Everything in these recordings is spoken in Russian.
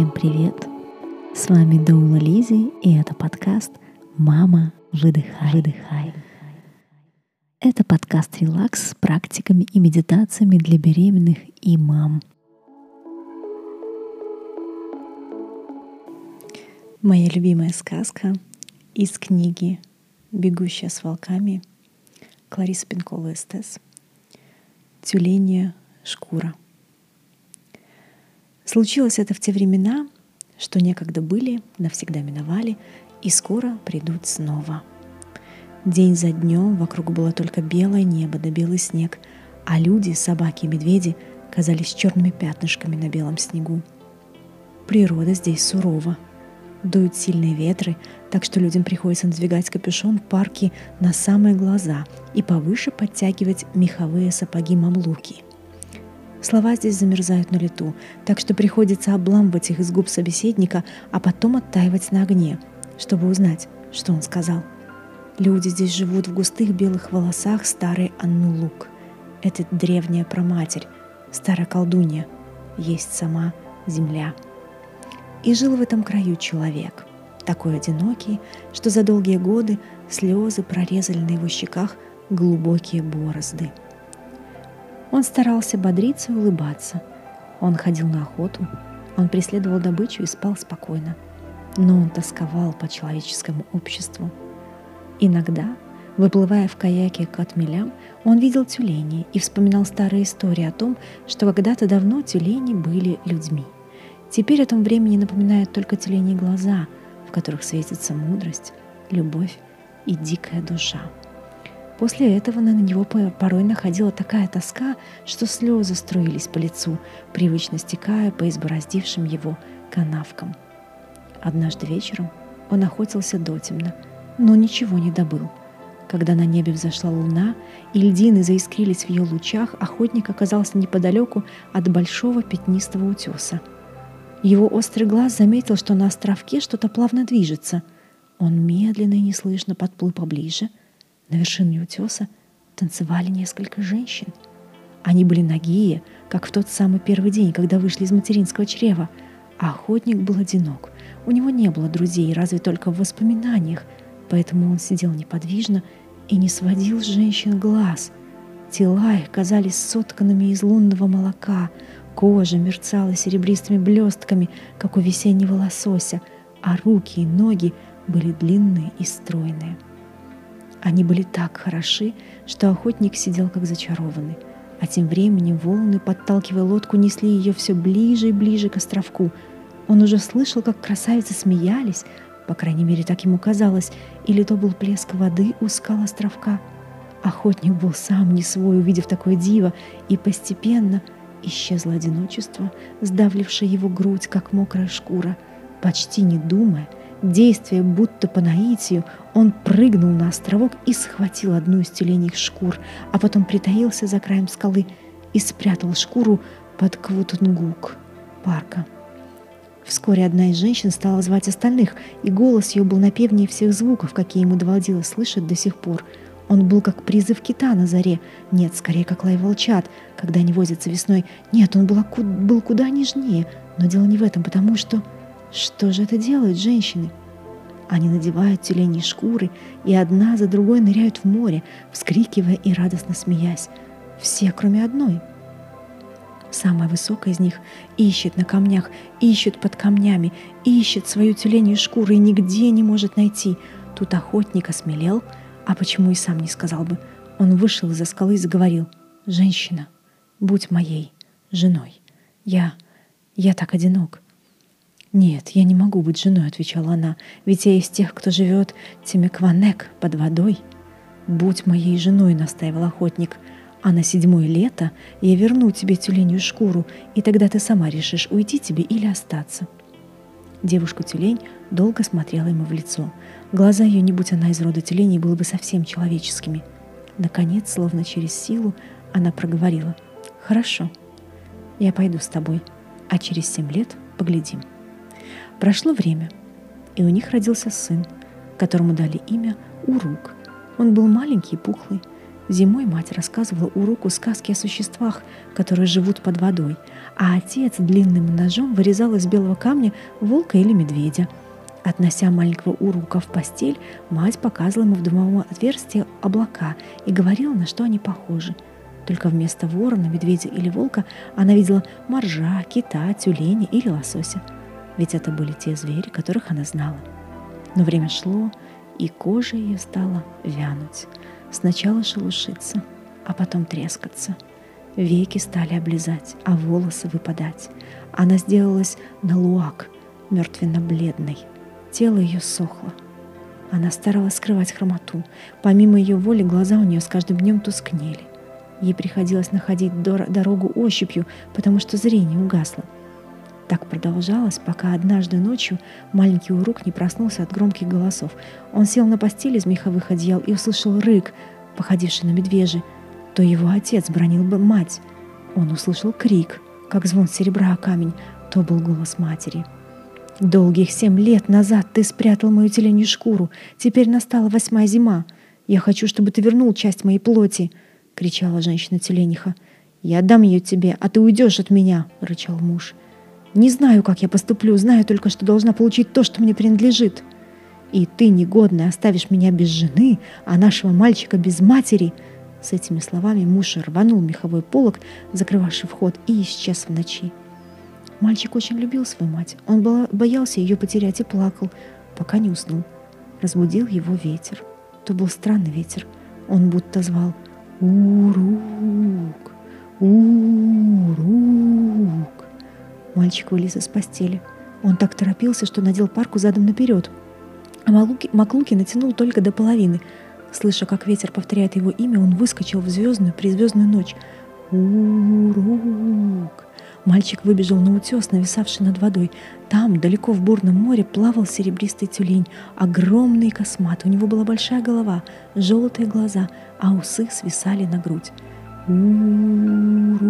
Всем привет! С вами Доула Лизи, и это подкаст «Мама, выдыхай, выдыхай». Это подкаст «Релакс» с практиками и медитациями для беременных и мам. Моя любимая сказка из книги «Бегущая с волками» Клариса Пинкова Эстес «Тюленья шкура». Случилось это в те времена, что некогда были, навсегда миновали и скоро придут снова. День за днем вокруг было только белое небо да белый снег, а люди, собаки и медведи казались черными пятнышками на белом снегу. Природа здесь сурова. Дуют сильные ветры, так что людям приходится надвигать капюшон парки на самые глаза и повыше подтягивать меховые сапоги мамлуки – Слова здесь замерзают на лету, так что приходится обламывать их из губ собеседника, а потом оттаивать на огне, чтобы узнать, что он сказал. Люди здесь живут в густых белых волосах старой Анну Лук. Это древняя проматерь, старая колдунья, есть сама земля. И жил в этом краю человек, такой одинокий, что за долгие годы слезы прорезали на его щеках глубокие борозды – он старался бодриться и улыбаться. Он ходил на охоту, он преследовал добычу и спал спокойно. Но он тосковал по человеческому обществу. Иногда, выплывая в каяке к отмелям, он видел тюленей и вспоминал старые истории о том, что когда-то давно тюлени были людьми. Теперь о том времени напоминают только тюлени глаза, в которых светится мудрость, любовь и дикая душа. После этого на него порой находила такая тоска, что слезы струились по лицу, привычно стекая по избороздившим его канавкам. Однажды вечером он охотился дотемно, но ничего не добыл. Когда на небе взошла луна и льдины заискрились в ее лучах, охотник оказался неподалеку от большого пятнистого утеса. Его острый глаз заметил, что на островке что-то плавно движется. Он медленно и неслышно подплыл поближе — на вершине утеса танцевали несколько женщин. Они были нагие, как в тот самый первый день, когда вышли из материнского чрева. А охотник был одинок. У него не было друзей, разве только в воспоминаниях, поэтому он сидел неподвижно и не сводил с женщин глаз. Тела их казались сотканными из лунного молока, кожа мерцала серебристыми блестками, как у весеннего лосося, а руки и ноги были длинные и стройные. Они были так хороши, что охотник сидел как зачарованный. А тем временем волны, подталкивая лодку, несли ее все ближе и ближе к островку. Он уже слышал, как красавицы смеялись, по крайней мере, так ему казалось, или то был плеск воды у скал островка. Охотник был сам не свой, увидев такое диво, и постепенно исчезло одиночество, сдавлившее его грудь, как мокрая шкура. Почти не думая, Действие будто по наитию, он прыгнул на островок и схватил одну из тюленей шкур, а потом притаился за краем скалы и спрятал шкуру под Квутунгук парка. Вскоре одна из женщин стала звать остальных, и голос ее был напевнее всех звуков, какие ему доводилось слышать до сих пор. Он был как призыв кита на заре. Нет, скорее, как лай волчат, когда они возятся весной. Нет, он был, был куда нежнее. Но дело не в этом, потому что... Что же это делают женщины? Они надевают тюленей шкуры и одна за другой ныряют в море, вскрикивая и радостно смеясь. Все, кроме одной. Самая высокая из них ищет на камнях, ищет под камнями, ищет свою тюленью шкуру и нигде не может найти. Тут охотник осмелел, а почему и сам не сказал бы. Он вышел из-за скалы и заговорил. «Женщина, будь моей женой. Я... я так одинок. «Нет, я не могу быть женой», — отвечала она, «ведь я из тех, кто живет Темекванек под водой». «Будь моей женой», — настаивал охотник, «а на седьмое лето я верну тебе тюленью шкуру, и тогда ты сама решишь, уйти тебе или остаться». Девушка-тюлень долго смотрела ему в лицо. Глаза ее, не будь она из рода тюленей, были бы совсем человеческими. Наконец, словно через силу, она проговорила. «Хорошо, я пойду с тобой, а через семь лет поглядим». Прошло время, и у них родился сын, которому дали имя Урук. Он был маленький и пухлый. Зимой мать рассказывала уроку сказки о существах, которые живут под водой, а отец длинным ножом вырезал из белого камня волка или медведя. Относя маленького урука в постель, мать показывала ему в дымовом отверстии облака и говорила, на что они похожи. Только вместо ворона, медведя или волка она видела моржа, кита, тюленя или лосося. Ведь это были те звери, которых она знала. Но время шло, и кожа ее стала вянуть. Сначала шелушиться, а потом трескаться. Веки стали облизать, а волосы выпадать. Она сделалась на луак, мертвенно-бледной. Тело ее сохло. Она старалась скрывать хромоту. Помимо ее воли глаза у нее с каждым днем тускнели. Ей приходилось находить дорогу ощупью, потому что зрение угасло. Так продолжалось, пока однажды ночью маленький урук не проснулся от громких голосов. Он сел на постели из меховых одеял и услышал рык, походивший на медвежий. То его отец бронил бы мать. Он услышал крик, как звон серебра о камень. То был голос матери. «Долгих семь лет назад ты спрятал мою теленью шкуру. Теперь настала восьмая зима. Я хочу, чтобы ты вернул часть моей плоти!» — кричала женщина-телениха. «Я отдам ее тебе, а ты уйдешь от меня!» — рычал муж. Не знаю, как я поступлю, знаю только, что должна получить то, что мне принадлежит. И ты, негодная, оставишь меня без жены, а нашего мальчика без матери. С этими словами муж рванул меховой полог, закрывавший вход, и исчез в ночи. Мальчик очень любил свою мать. Он боялся ее потерять и плакал, пока не уснул. Разбудил его ветер. То был странный ветер. Он будто звал «Урук! Урук!» Мальчик вылез из постели. Он так торопился, что надел парку задом наперед. А Маклуки натянул только до половины. Слыша, как ветер повторяет его имя, он выскочил в звездную, призвездную ночь. Урок! Мальчик выбежал на утес, нависавший над водой. Там, далеко в бурном море, плавал серебристый тюлень, огромный космат. У него была большая голова, желтые глаза, а усы свисали на грудь. Урок!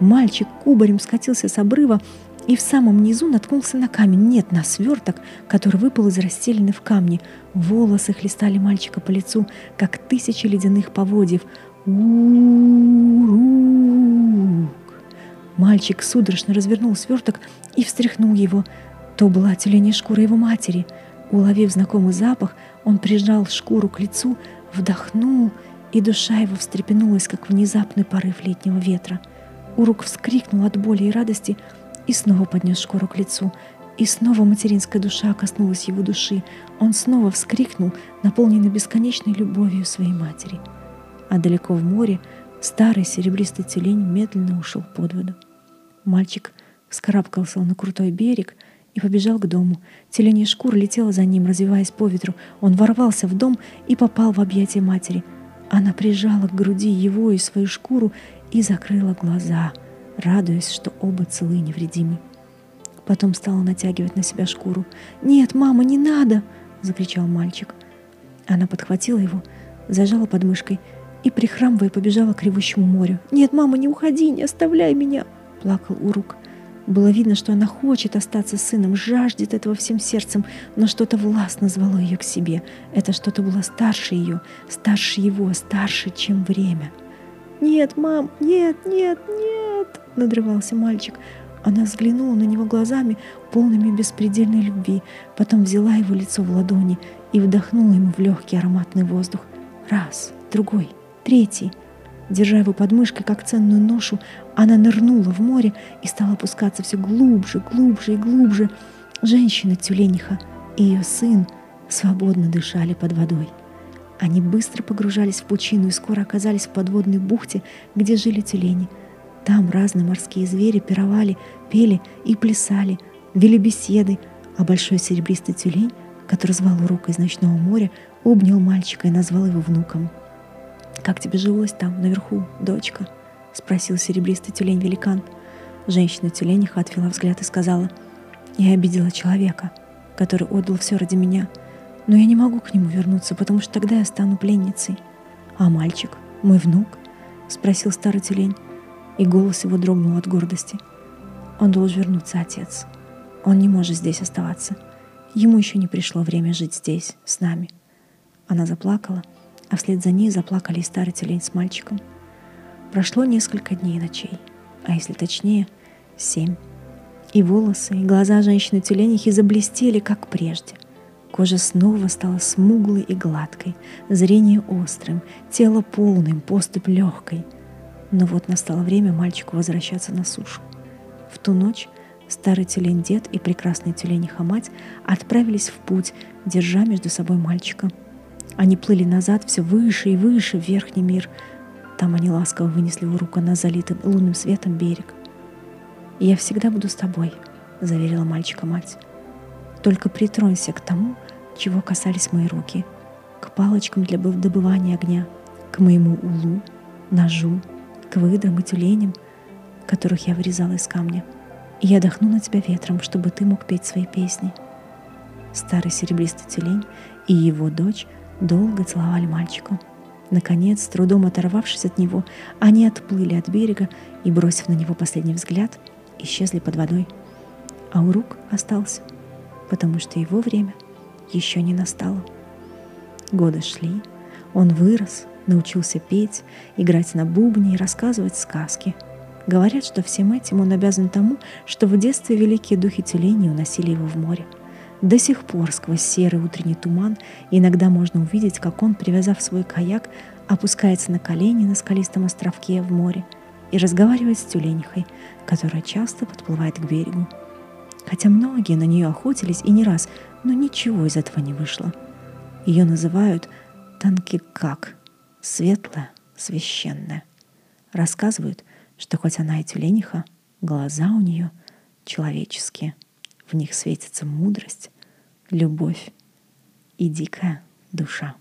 Мальчик кубарем скатился с обрыва и в самом низу наткнулся на камень, нет, на сверток, который выпал из расстеленной в камне. Волосы хлестали мальчика по лицу, как тысячи ледяных поводьев. Урук! Мальчик судорожно развернул сверток и встряхнул его. То была тюленья шкура его матери. Уловив знакомый запах, он прижал шкуру к лицу, вдохнул, и душа его встрепенулась, как внезапный порыв летнего ветра — Урук вскрикнул от боли и радости и снова поднес шкуру к лицу. И снова материнская душа коснулась его души. Он снова вскрикнул, наполненный бесконечной любовью своей матери. А далеко в море старый серебристый тюлень медленно ушел под воду. Мальчик вскарабкался на крутой берег и побежал к дому. Тюленья шкура летела за ним, развиваясь по ветру. Он ворвался в дом и попал в объятия матери. Она прижала к груди его и свою шкуру и закрыла глаза, радуясь, что оба целы и невредимы. Потом стала натягивать на себя шкуру. «Нет, мама, не надо!» — закричал мальчик. Она подхватила его, зажала под мышкой и, прихрамывая, побежала к ревущему морю. «Нет, мама, не уходи, не оставляй меня!» — плакал Урук. Было видно, что она хочет остаться сыном, жаждет этого всем сердцем, но что-то властно звало ее к себе. Это что-то было старше ее, старше его, старше, чем время. — «Нет, мам, нет, нет, нет!» — надрывался мальчик. Она взглянула на него глазами, полными беспредельной любви, потом взяла его лицо в ладони и вдохнула ему в легкий ароматный воздух. Раз, другой, третий. Держа его под мышкой, как ценную ношу, она нырнула в море и стала опускаться все глубже, глубже и глубже. Женщина-тюлениха и ее сын свободно дышали под водой. Они быстро погружались в пучину и скоро оказались в подводной бухте, где жили тюлени. Там разные морские звери пировали, пели и плясали, вели беседы, а большой серебристый тюлень, который звал урока из ночного моря, обнял мальчика и назвал его внуком. «Как тебе жилось там, наверху, дочка?» — спросил серебристый тюлень-великан. Женщина-тюлениха отвела взгляд и сказала, «Я обидела человека, который отдал все ради меня — но я не могу к нему вернуться, потому что тогда я стану пленницей. А мальчик, мой внук? Спросил старый тюлень, и голос его дрогнул от гордости. Он должен вернуться, отец. Он не может здесь оставаться. Ему еще не пришло время жить здесь, с нами. Она заплакала, а вслед за ней заплакали и старый тюлень с мальчиком. Прошло несколько дней и ночей, а если точнее, семь. И волосы, и глаза женщины-тюленихи заблестели, как прежде. Кожа снова стала смуглой и гладкой, зрение острым, тело полным, поступь легкой. Но вот настало время мальчику возвращаться на сушу. В ту ночь старый тюлень-дед и прекрасная тюлениха-мать отправились в путь, держа между собой мальчика. Они плыли назад все выше и выше в верхний мир. Там они ласково вынесли у рука на залитый лунным светом берег. «Я всегда буду с тобой», — заверила мальчика мать. «Только притронься к тому, чего касались мои руки, к палочкам для добывания огня, к моему улу, ножу, к выдрам и тюленям, которых я вырезала из камня. И я дохну на тебя ветром, чтобы ты мог петь свои песни». Старый серебристый тюлень и его дочь долго целовали мальчика. Наконец, трудом оторвавшись от него, они отплыли от берега и, бросив на него последний взгляд, исчезли под водой. А у рук остался, потому что его время еще не настало. Годы шли, он вырос, научился петь, играть на бубне и рассказывать сказки. Говорят, что всем этим он обязан тому, что в детстве великие духи тюленей уносили его в море. До сих пор сквозь серый утренний туман иногда можно увидеть, как он, привязав свой каяк, опускается на колени на скалистом островке в море и разговаривает с тюленихой, которая часто подплывает к берегу. Хотя многие на нее охотились и не раз, но ничего из этого не вышло. Ее называют Танкикак, светлая, священная. Рассказывают, что хоть она и тюлениха, глаза у нее человеческие, в них светится мудрость, любовь и дикая душа.